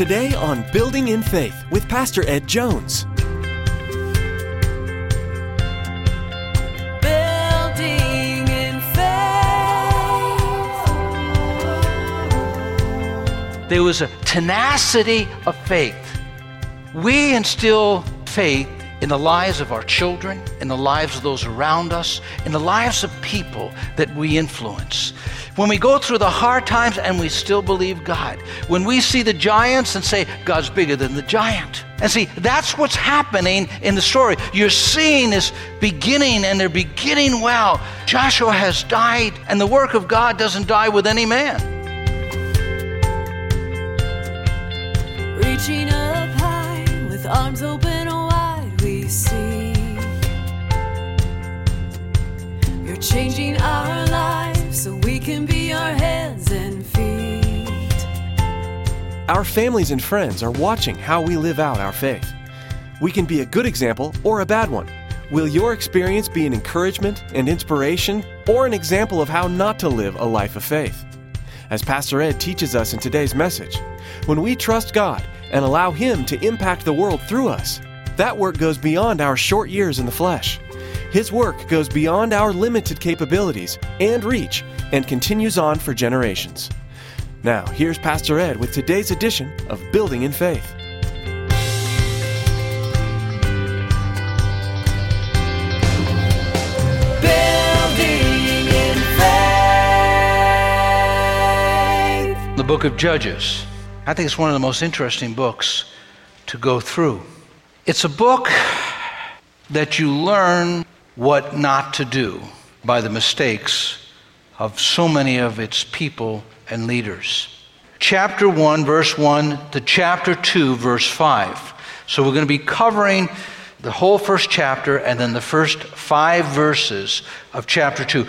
Today on Building in Faith with Pastor Ed Jones. Building in faith. There was a tenacity of faith. We instill faith in the lives of our children, in the lives of those around us, in the lives of people that we influence. When we go through the hard times and we still believe God, when we see the giants and say, God's bigger than the giant. And see, that's what's happening in the story. You're seeing this beginning, and they're beginning well. Joshua has died, and the work of God doesn't die with any man. Reaching up high with arms open wide, we see. You're changing our Our families and friends are watching how we live out our faith. We can be a good example or a bad one. Will your experience be an encouragement and inspiration or an example of how not to live a life of faith? As Pastor Ed teaches us in today's message, when we trust God and allow Him to impact the world through us, that work goes beyond our short years in the flesh. His work goes beyond our limited capabilities and reach and continues on for generations. Now, here's Pastor Ed with today's edition of Building in Faith. Building in faith. the book of Judges. I think it's one of the most interesting books to go through. It's a book that you learn what not to do by the mistakes of so many of its people and leaders. Chapter 1, verse 1 to chapter 2, verse 5. So we're going to be covering the whole first chapter and then the first five verses of chapter 2.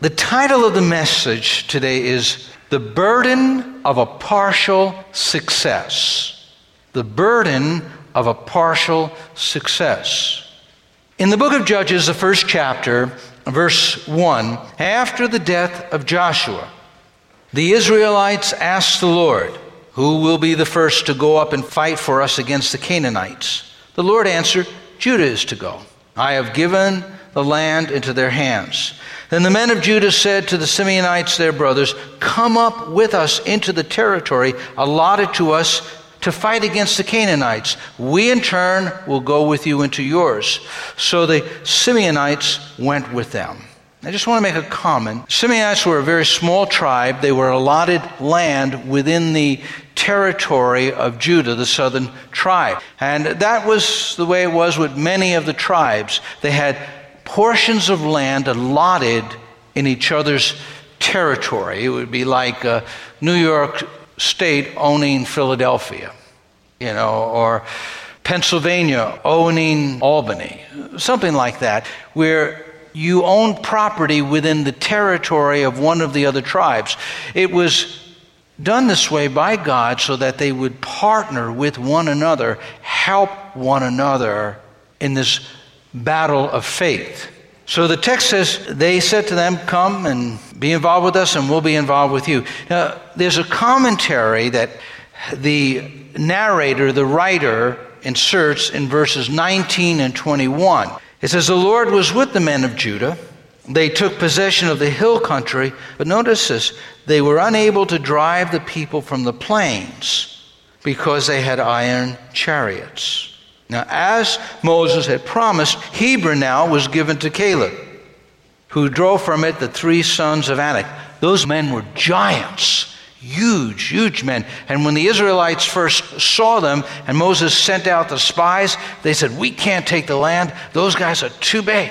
The title of the message today is The Burden of a Partial Success. The Burden of a Partial Success. In the book of Judges, the first chapter, verse 1, after the death of Joshua, the Israelites asked the Lord, Who will be the first to go up and fight for us against the Canaanites? The Lord answered, Judah is to go. I have given the land into their hands. Then the men of Judah said to the Simeonites, their brothers, Come up with us into the territory allotted to us to fight against the Canaanites. We in turn will go with you into yours. So the Simeonites went with them. I just want to make a comment. Simeonites were a very small tribe. They were allotted land within the territory of Judah, the southern tribe. And that was the way it was with many of the tribes. They had portions of land allotted in each other's territory. It would be like uh, New York State owning Philadelphia, you know, or Pennsylvania owning Albany, something like that, where you owned property within the territory of one of the other tribes. It was done this way by God so that they would partner with one another, help one another in this battle of faith. So the text says, they said to them, Come and be involved with us, and we'll be involved with you. Now, there's a commentary that the narrator, the writer, inserts in verses 19 and 21. It says, The Lord was with the men of Judah. They took possession of the hill country, but notice this they were unable to drive the people from the plains because they had iron chariots. Now, as Moses had promised, Hebron now was given to Caleb, who drove from it the three sons of Anak. Those men were giants, huge, huge men. And when the Israelites first saw them and Moses sent out the spies, they said, We can't take the land. Those guys are too big.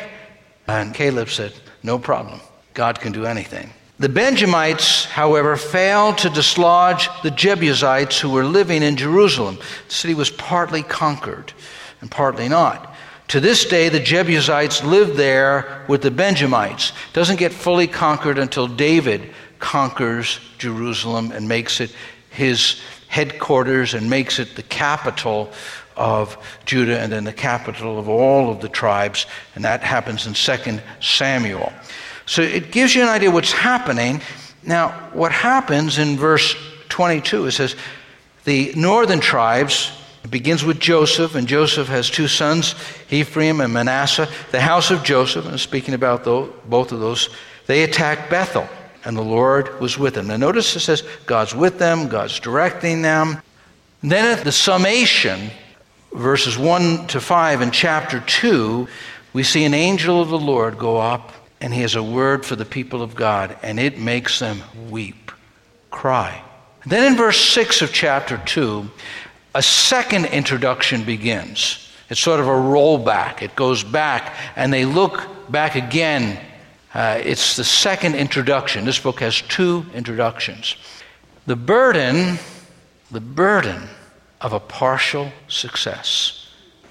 And Caleb said, No problem. God can do anything. The Benjamites, however, failed to dislodge the Jebusites who were living in Jerusalem. The city was partly conquered and partly not. To this day, the Jebusites live there with the Benjamites. It doesn't get fully conquered until David conquers Jerusalem and makes it his headquarters and makes it the capital of Judah and then the capital of all of the tribes. And that happens in 2 Samuel. So it gives you an idea what's happening. Now, what happens in verse 22, it says, The northern tribes it begins with Joseph, and Joseph has two sons, Ephraim and Manasseh. The house of Joseph, and speaking about both of those, they attacked Bethel, and the Lord was with them. Now, notice it says God's with them, God's directing them. Then at the summation, verses 1 to 5 in chapter 2, we see an angel of the Lord go up, and he has a word for the people of God, and it makes them weep, cry. Then in verse 6 of chapter 2, a second introduction begins. It's sort of a rollback. It goes back, and they look back again. Uh, it's the second introduction. This book has two introductions. The burden, the burden of a partial success.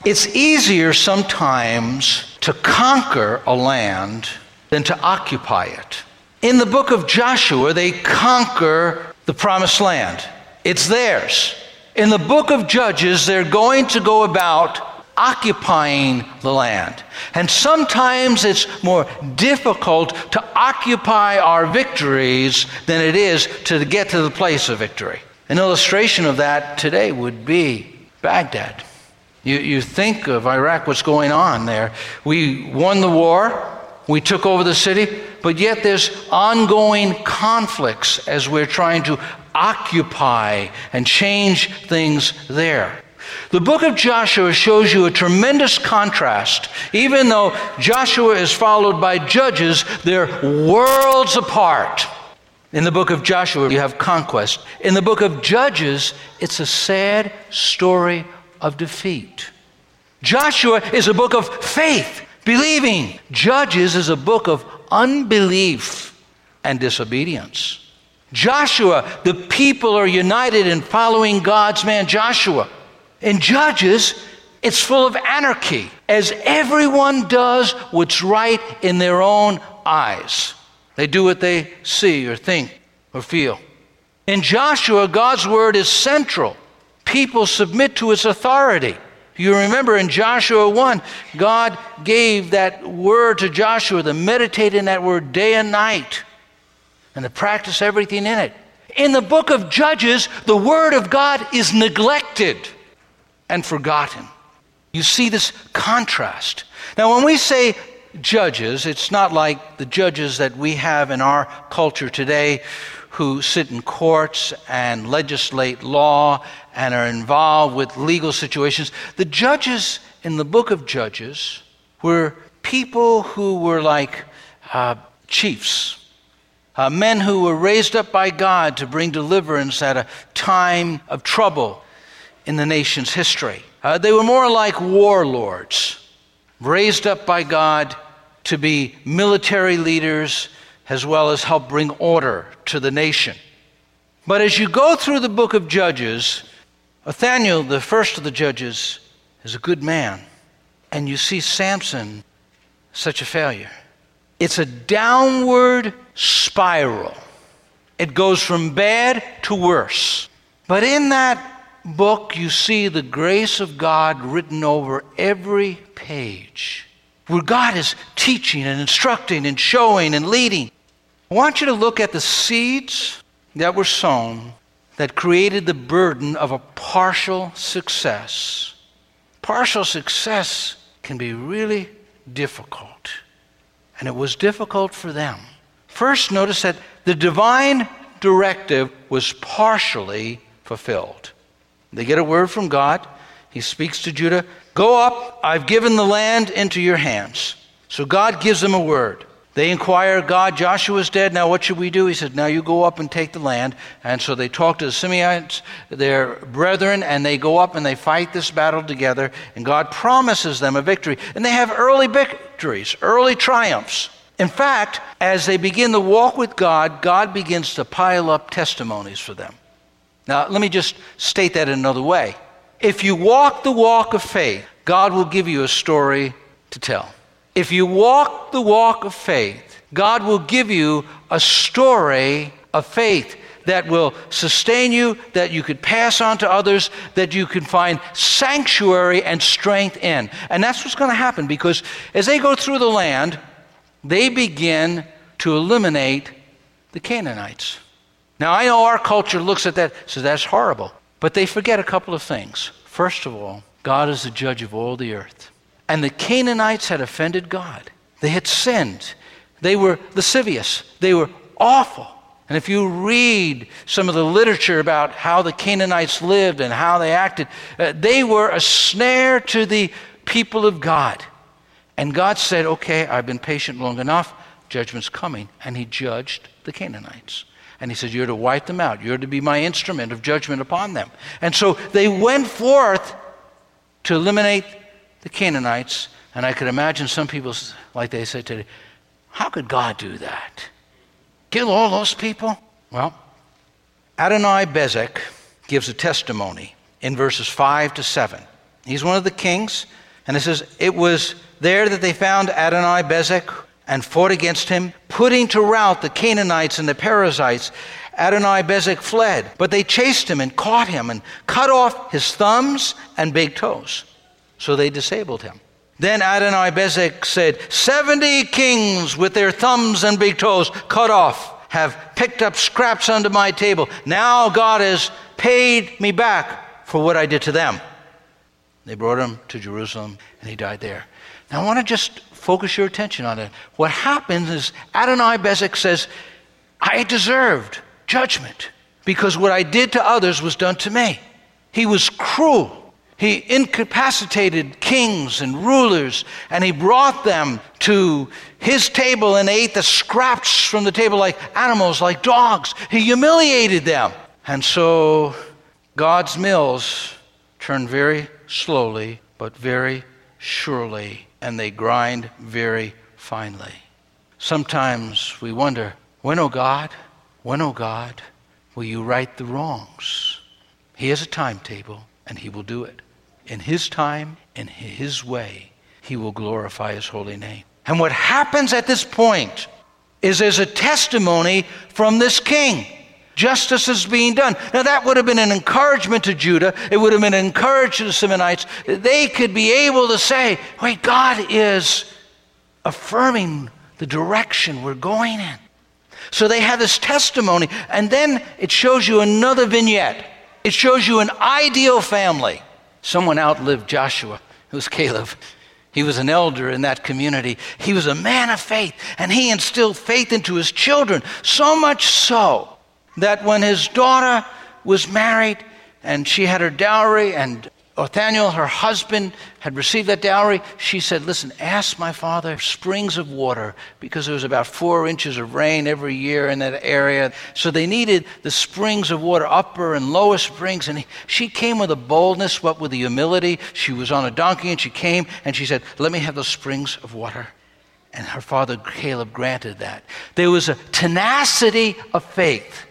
It's easier sometimes to conquer a land than to occupy it. In the book of Joshua, they conquer the promised land, it's theirs. In the book of Judges, they're going to go about occupying the land. And sometimes it's more difficult to occupy our victories than it is to get to the place of victory. An illustration of that today would be Baghdad. You, you think of Iraq, what's going on there. We won the war, we took over the city, but yet there's ongoing conflicts as we're trying to occupy and change things there. The book of Joshua shows you a tremendous contrast. Even though Joshua is followed by judges, they're worlds apart. In the book of Joshua, you have conquest. In the book of Judges, it's a sad story of defeat. Joshua is a book of faith, believing. Judges is a book of unbelief and disobedience. Joshua, the people are united in following God's man Joshua. In Judges, it's full of anarchy as everyone does what's right in their own eyes. They do what they see or think or feel. In Joshua, God's word is central. People submit to its authority. You remember in Joshua 1, God gave that word to Joshua to meditate in that word day and night and to practice everything in it. In the book of Judges, the Word of God is neglected and forgotten. You see this contrast. Now, when we say judges, it's not like the judges that we have in our culture today who sit in courts and legislate law and are involved with legal situations. The judges in the book of Judges were people who were like uh, chiefs uh, men who were raised up by God to bring deliverance at a time of trouble in the nation's history. Uh, they were more like warlords, raised up by God to be military leaders as well as help bring order to the nation. But as you go through the book of Judges, Othniel, the first of the judges, is a good man. And you see Samson, such a failure. It's a downward spiral. It goes from bad to worse. But in that book, you see the grace of God written over every page, where God is teaching and instructing and showing and leading. I want you to look at the seeds that were sown that created the burden of a partial success. Partial success can be really difficult and it was difficult for them. First, notice that the divine directive was partially fulfilled. They get a word from God. He speaks to Judah Go up, I've given the land into your hands. So God gives them a word. They inquire, God, Joshua's dead. Now what should we do? He said, Now you go up and take the land. And so they talk to the Simeonites, their brethren, and they go up and they fight this battle together. And God promises them a victory. And they have early victories, early triumphs. In fact, as they begin to walk with God, God begins to pile up testimonies for them. Now, let me just state that in another way. If you walk the walk of faith, God will give you a story to tell. If you walk the walk of faith, God will give you a story of faith that will sustain you, that you could pass on to others, that you can find sanctuary and strength in. And that's what's going to happen because as they go through the land, they begin to eliminate the Canaanites. Now, I know our culture looks at that, says that's horrible. But they forget a couple of things. First of all, God is the judge of all the earth. And the Canaanites had offended God. They had sinned. They were lascivious. They were awful. And if you read some of the literature about how the Canaanites lived and how they acted, uh, they were a snare to the people of God. And God said, Okay, I've been patient long enough. Judgment's coming. And He judged the Canaanites. And He said, You're to wipe them out. You're to be my instrument of judgment upon them. And so they went forth to eliminate the Canaanites. And I could imagine some people, like they said today, how could God do that? Kill all those people? Well, Adonai Bezek gives a testimony in verses 5 to 7. He's one of the kings, and it says, It was there that they found Adonai Bezek and fought against him, putting to rout the Canaanites and the Perizzites. Adonai Bezek fled, but they chased him and caught him and cut off his thumbs and big toes. So they disabled him. Then Adonai Bezek said, 70 kings with their thumbs and big toes cut off have picked up scraps under my table. Now God has paid me back for what I did to them. They brought him to Jerusalem and he died there. Now I want to just focus your attention on it. What happens is Adonai Bezek says, I deserved judgment because what I did to others was done to me. He was cruel. He incapacitated kings and rulers, and he brought them to his table and ate the scraps from the table like animals, like dogs. He humiliated them. And so God's mills turn very slowly, but very surely, and they grind very finely. Sometimes we wonder, when, O oh God, when, O oh God, will you right the wrongs? He has a timetable, and he will do it in His time, in His way, He will glorify His holy name. And what happens at this point is there's a testimony from this king. Justice is being done. Now, that would have been an encouragement to Judah. It would have been an encouragement to the Simeonites. They could be able to say, wait, God is affirming the direction we're going in. So they have this testimony, and then it shows you another vignette. It shows you an ideal family. Someone outlived Joshua. Was Caleb. He was an elder in that community. He was a man of faith, and he instilled faith into his children, so much so that when his daughter was married and she had her dowry, and Othniel, her husband, had received that dowry. She said, Listen, ask my father springs of water because there was about four inches of rain every year in that area. So they needed the springs of water, upper and lower springs. And she came with a boldness, but with a humility. She was on a donkey and she came and she said, Let me have those springs of water. And her father Caleb granted that. There was a tenacity of faith.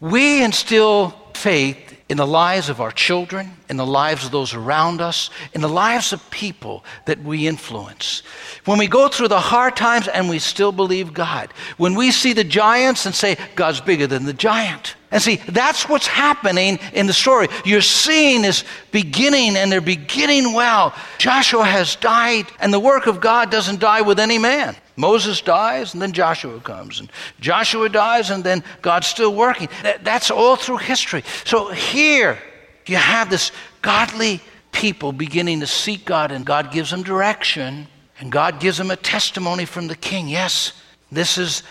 We instill faith in the lives of our children, in the lives of those around us, in the lives of people that we influence. When we go through the hard times and we still believe God, when we see the giants and say, God's bigger than the giant. And see, that's what's happening in the story. You're seeing this beginning, and they're beginning well. Joshua has died, and the work of God doesn't die with any man. Moses dies, and then Joshua comes. And Joshua dies, and then God's still working. That's all through history. So here you have this godly people beginning to seek God, and God gives them direction, and God gives them a testimony from the king. Yes, this is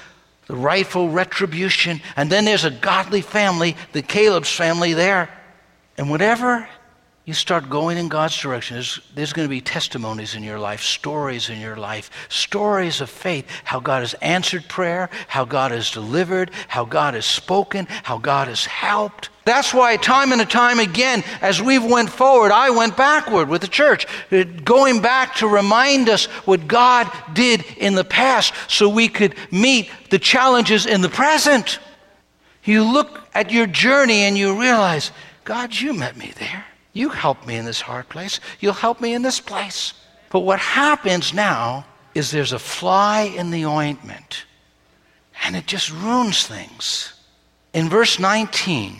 the rightful retribution. And then there's a godly family, the Caleb's family there. And whatever you start going in God's direction, there's, there's, going to be testimonies in your life, stories in your life, stories of faith, how God has answered prayer, how God has delivered, how God has spoken, how God has helped. That's why time and time again, as we've went forward, I went backward with the church, uh, going back to remind us what God did in the past so we could meet the challenges in the present. You look at your journey and you realize, God, you met me there. You help me in this hard place. You'll help me in this place. But what happens now is there's a fly in the ointment, and it just ruins things. In verse 19,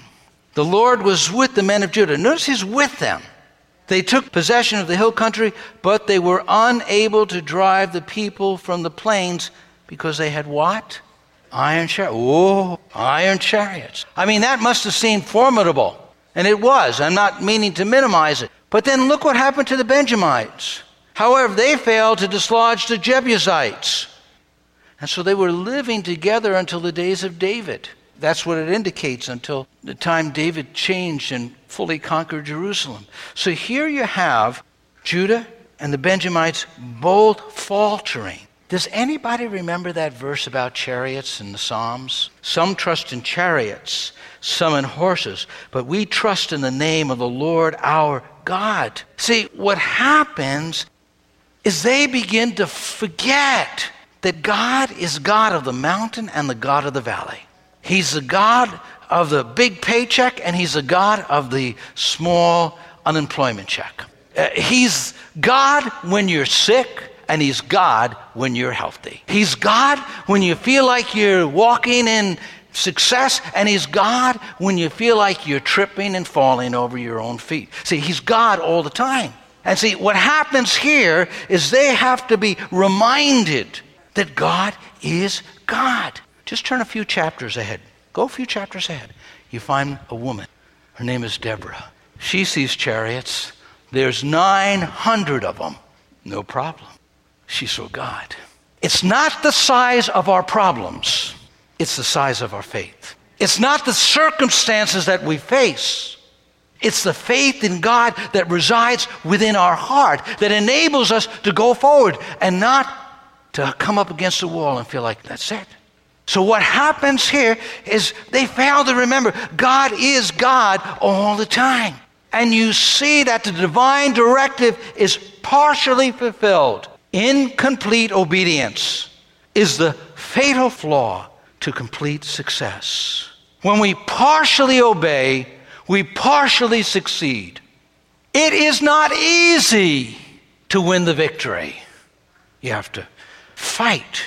the Lord was with the men of Judah. Notice he's with them. They took possession of the hill country, but they were unable to drive the people from the plains because they had what? Iron chariots. Oh, iron chariots. I mean, that must have seemed formidable. And it was. I'm not meaning to minimize it. But then look what happened to the Benjamites. However, they failed to dislodge the Jebusites. And so they were living together until the days of David. That's what it indicates until the time David changed and fully conquered Jerusalem. So here you have Judah and the Benjamites both faltering. Does anybody remember that verse about chariots in the Psalms? Some trust in chariots, some in horses, but we trust in the name of the Lord our God. See, what happens is they begin to forget that God is God of the mountain and the God of the valley. He's the God of the big paycheck and he's the God of the small unemployment check. Uh, he's God when you're sick and he's God when you're healthy. He's God when you feel like you're walking in success, and He's God when you feel like you're tripping and falling over your own feet. See, He's God all the time. And see, what happens here is they have to be reminded that God is God. Just turn a few chapters ahead. Go a few chapters ahead. You find a woman. Her name is Deborah. She sees chariots. There's 900 of them. No problem. She saw God. It's not the size of our problems, it's the size of our faith. It's not the circumstances that we face. It's the faith in God that resides within our heart that enables us to go forward and not to come up against the wall and feel like that's it. So, what happens here is they fail to remember God is God all the time. And you see that the divine directive is partially fulfilled. Incomplete obedience is the fatal flaw to complete success. When we partially obey, we partially succeed. It is not easy to win the victory. You have to fight.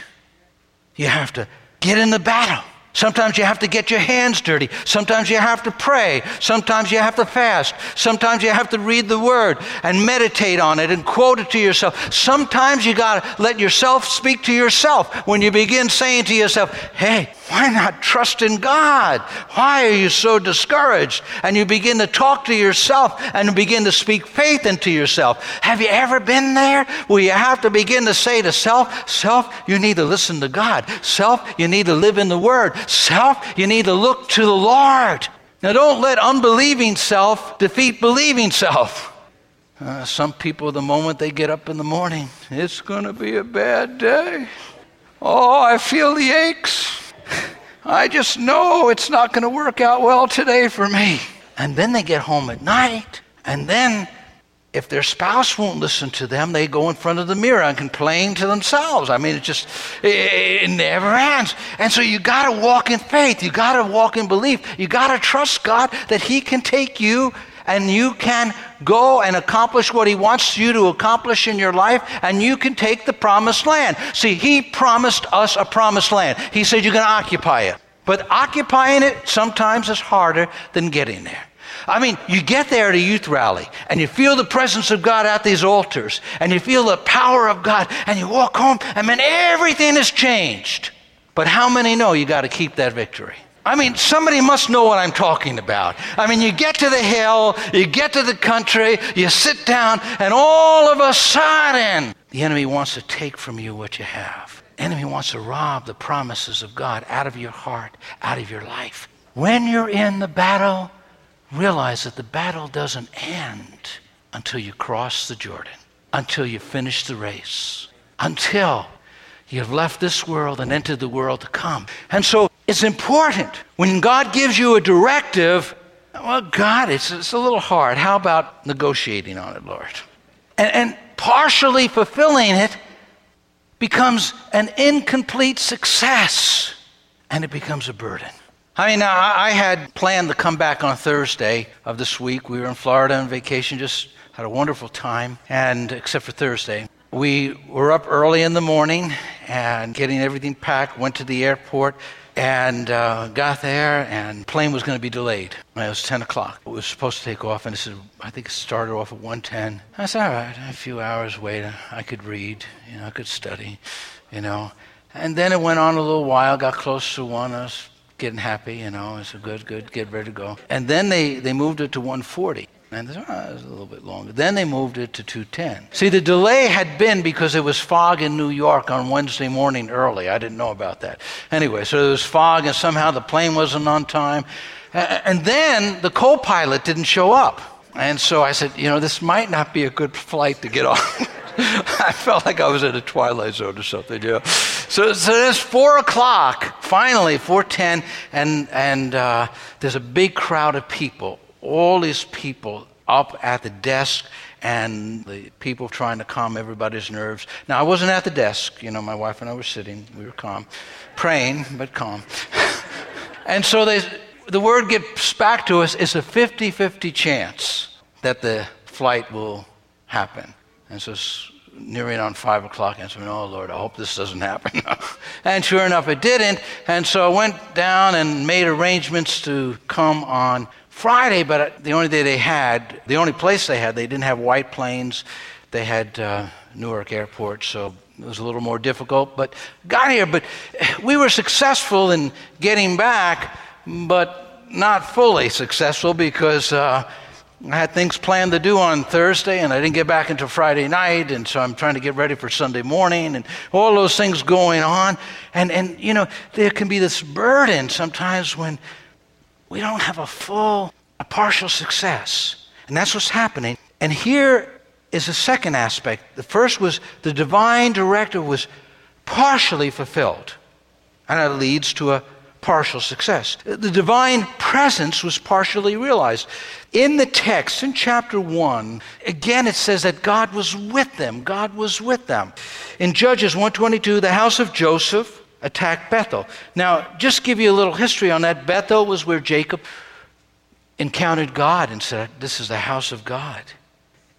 You have to get in the battle. Sometimes you have to get your hands dirty. Sometimes you have to pray. Sometimes you have to fast. Sometimes you have to read the word and meditate on it and quote it to yourself. Sometimes you got to let yourself speak to yourself when you begin saying to yourself, hey, why not trust in God? Why are you so discouraged? And you begin to talk to yourself and begin to speak faith into yourself. Have you ever been there where you have to begin to say to self, self, you need to listen to God. Self, you need to live in the Word. Self, you need to look to the Lord. Now, don't let unbelieving self defeat believing self. Uh, some people, the moment they get up in the morning, it's going to be a bad day. Oh, I feel the aches. I just know it's not going to work out well today for me. And then they get home at night, and then if their spouse won't listen to them, they go in front of the mirror and complain to themselves. I mean, it just, it, it never ends. And so you got to walk in faith. You got to walk in belief. You got to trust God that He can take you and you can go and accomplish what He wants you to accomplish in your life, and you can take the promised land. See, He promised us a promised land. He said you're going to occupy it. But occupying it sometimes is harder than getting there. I mean, you get there at a youth rally and you feel the presence of God at these altars and you feel the power of God and you walk home and man, everything has changed. But how many know you got to keep that victory? I mean, somebody must know what I'm talking about. I mean, you get to the hill, you get to the country, you sit down, and all of a sudden, the enemy wants to take from you what you have. The enemy wants to rob the promises of God out of your heart, out of your life. When you're in the battle, realize that the battle doesn't end until you cross the Jordan, until you finish the race, until you've left this world and entered the world to come. And so it's important when God gives you a directive. Well, God, it's, it's a little hard. How about negotiating on it, Lord? And, and partially fulfilling it becomes an incomplete success and it becomes a burden. I mean, I had planned to come back on Thursday of this week. We were in Florida on vacation, just had a wonderful time, and except for Thursday. We were up early in the morning and getting everything packed, went to the airport, and uh, got there, and plane was going to be delayed. It was 10 o'clock. It was supposed to take off, and it said, I think it started off at 1:10. I said, all right, a few hours wait. I could read, you know, I could study, you know. And then it went on a little while, got close to one. I was getting happy, you know, it's a good, good, get ready to go. And then they, they moved it to 140. And oh, it was a little bit longer. Then they moved it to 210. See, the delay had been because it was fog in New York on Wednesday morning early. I didn't know about that. Anyway, so there was fog, and somehow the plane wasn't on time. And then the co pilot didn't show up. And so I said, you know, this might not be a good flight to get on. I felt like I was in a twilight zone or something, Yeah. So, so it's four o'clock, finally, 410, and, and uh, there's a big crowd of people, all these people up at the desk and the people trying to calm everybody's nerves. Now, I wasn't at the desk, you know, my wife and I were sitting, we were calm, praying, but calm. and so they, the word gets back to us it's a 50 50 chance that the flight will happen. And so it's nearing on five o'clock, and I said, Oh Lord, I hope this doesn't happen. and sure enough, it didn't. And so I went down and made arrangements to come on Friday, but the only day they had, the only place they had, they didn't have White Plains. They had uh, Newark Airport, so it was a little more difficult, but got here. But we were successful in getting back, but not fully successful because uh, I had things planned to do on Thursday, and I didn't get back until Friday night, and so I'm trying to get ready for Sunday morning, and all those things going on. And, and you know, there can be this burden sometimes when we don't have a full, a partial success. And that's what's happening. And here is a second aspect. The first was the divine directive was partially fulfilled, and it leads to a partial success. The divine presence was partially realized. In the text, in chapter 1, again it says that God was with them. God was with them. In Judges 122, the house of Joseph attacked Bethel. Now, just give you a little history on that. Bethel was where Jacob encountered God and said, This is the house of God.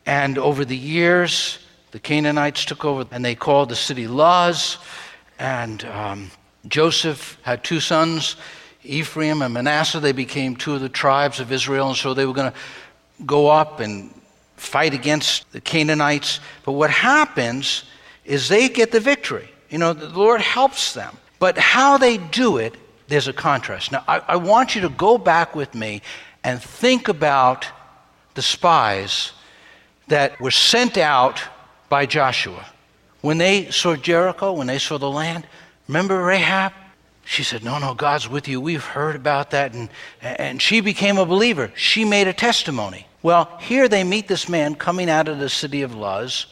And over the years, the Canaanites took over and they called the city Luz. And um, Joseph had two sons, Ephraim and Manasseh. They became two of the tribes of Israel, and so they were going to go up and fight against the Canaanites. But what happens is they get the victory. You know, the Lord helps them. But how they do it, there's a contrast. Now, I, I want you to go back with me and think about the spies that were sent out by Joshua. When they saw Jericho, when they saw the land, Remember Rahab? She said, No, no, God's with you. We've heard about that. And, and she became a believer. She made a testimony. Well, here they meet this man coming out of the city of Luz,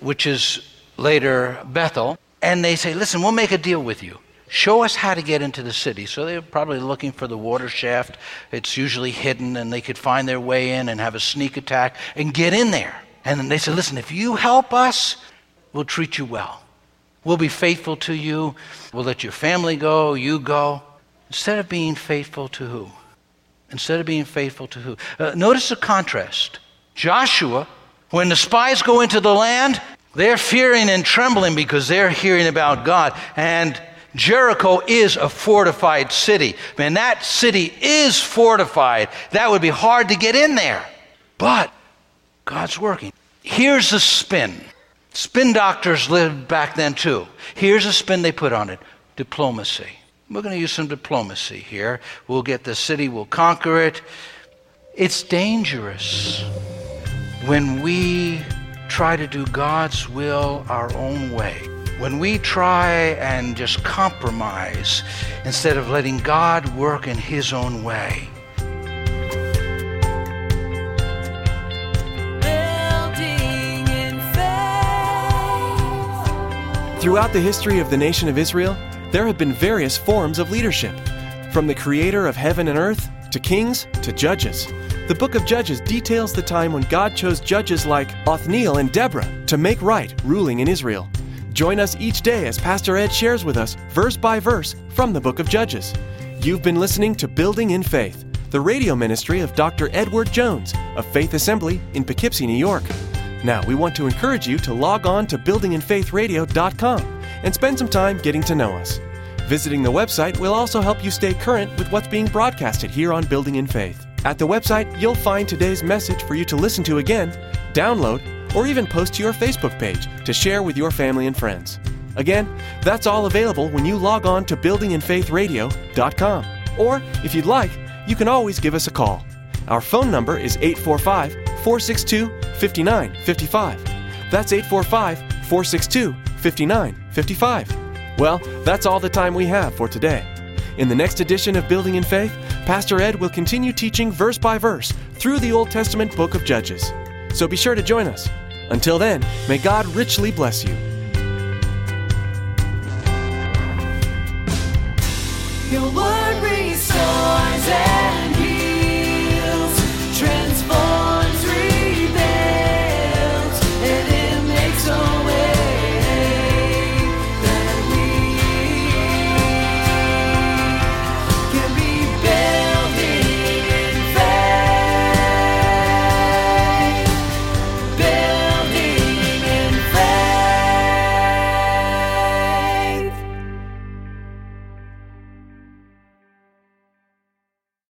which is later Bethel. And they say, Listen, we'll make a deal with you. Show us how to get into the city. So they're probably looking for the water shaft. It's usually hidden, and they could find their way in and have a sneak attack and get in there. And then they said, Listen, if you help us, we'll treat you well. We'll be faithful to you. We'll let your family go, you go. Instead of being faithful to who? Instead of being faithful to who? Uh, notice the contrast. Joshua, when the spies go into the land, they're fearing and trembling because they're hearing about God. And Jericho is a fortified city. Man, that city is fortified. That would be hard to get in there. But God's working. Here's the spin. Spin doctors lived back then too. Here's a spin they put on it diplomacy. We're going to use some diplomacy here. We'll get the city, we'll conquer it. It's dangerous when we try to do God's will our own way. When we try and just compromise instead of letting God work in His own way. Throughout the history of the nation of Israel, there have been various forms of leadership, from the creator of heaven and earth to kings to judges. The book of Judges details the time when God chose judges like Othniel and Deborah to make right ruling in Israel. Join us each day as Pastor Ed shares with us, verse by verse, from the book of Judges. You've been listening to Building in Faith, the radio ministry of Dr. Edward Jones of Faith Assembly in Poughkeepsie, New York. Now, we want to encourage you to log on to buildinginfaithradio.com and spend some time getting to know us. Visiting the website will also help you stay current with what's being broadcasted here on Building in Faith. At the website, you'll find today's message for you to listen to again, download, or even post to your Facebook page to share with your family and friends. Again, that's all available when you log on to buildinginfaithradio.com. Or, if you'd like, you can always give us a call. Our phone number is 845 462 5955. That's 845 462 5955. Well, that's all the time we have for today. In the next edition of Building in Faith, Pastor Ed will continue teaching verse by verse through the Old Testament book of Judges. So be sure to join us. Until then, may God richly bless you. Your word restores.